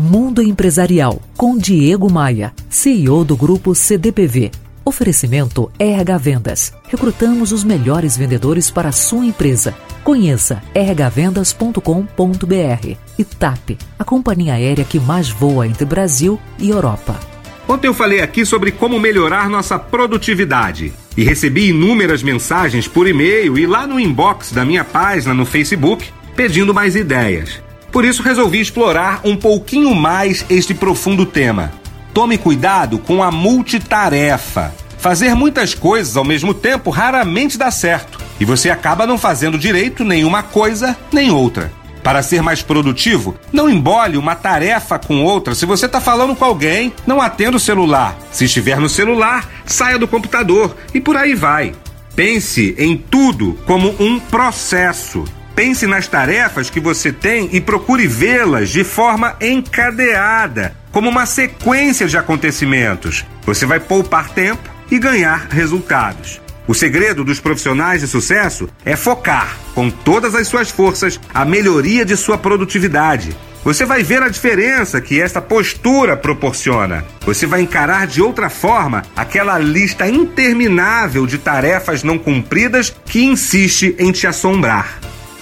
Mundo Empresarial com Diego Maia, CEO do grupo CDPV. Oferecimento RH Vendas. Recrutamos os melhores vendedores para a sua empresa. Conheça rhvendas.com.br e TAP, a companhia aérea que mais voa entre Brasil e Europa. Ontem eu falei aqui sobre como melhorar nossa produtividade e recebi inúmeras mensagens por e-mail e lá no inbox da minha página no Facebook pedindo mais ideias. Por isso resolvi explorar um pouquinho mais este profundo tema. Tome cuidado com a multitarefa. Fazer muitas coisas ao mesmo tempo raramente dá certo e você acaba não fazendo direito nenhuma coisa nem outra. Para ser mais produtivo, não embole uma tarefa com outra. Se você está falando com alguém, não atenda o celular. Se estiver no celular, saia do computador e por aí vai. Pense em tudo como um processo. Pense nas tarefas que você tem e procure vê-las de forma encadeada, como uma sequência de acontecimentos. Você vai poupar tempo e ganhar resultados. O segredo dos profissionais de sucesso é focar com todas as suas forças a melhoria de sua produtividade. Você vai ver a diferença que esta postura proporciona. Você vai encarar de outra forma aquela lista interminável de tarefas não cumpridas que insiste em te assombrar.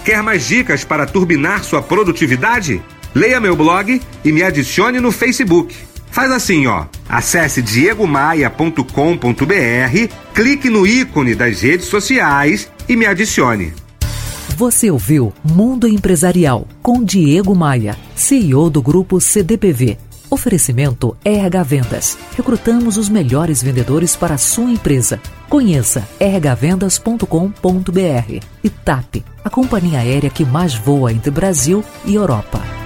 Quer mais dicas para turbinar sua produtividade? Leia meu blog e me adicione no Facebook. Faz assim, ó. Acesse diegomaia.com.br, clique no ícone das redes sociais e me adicione. Você ouviu Mundo Empresarial com Diego Maia, CEO do grupo CDPV. Oferecimento RH Vendas. Recrutamos os melhores vendedores para a sua empresa. Conheça rhvendas.com.br e TAP, a companhia aérea que mais voa entre Brasil e Europa.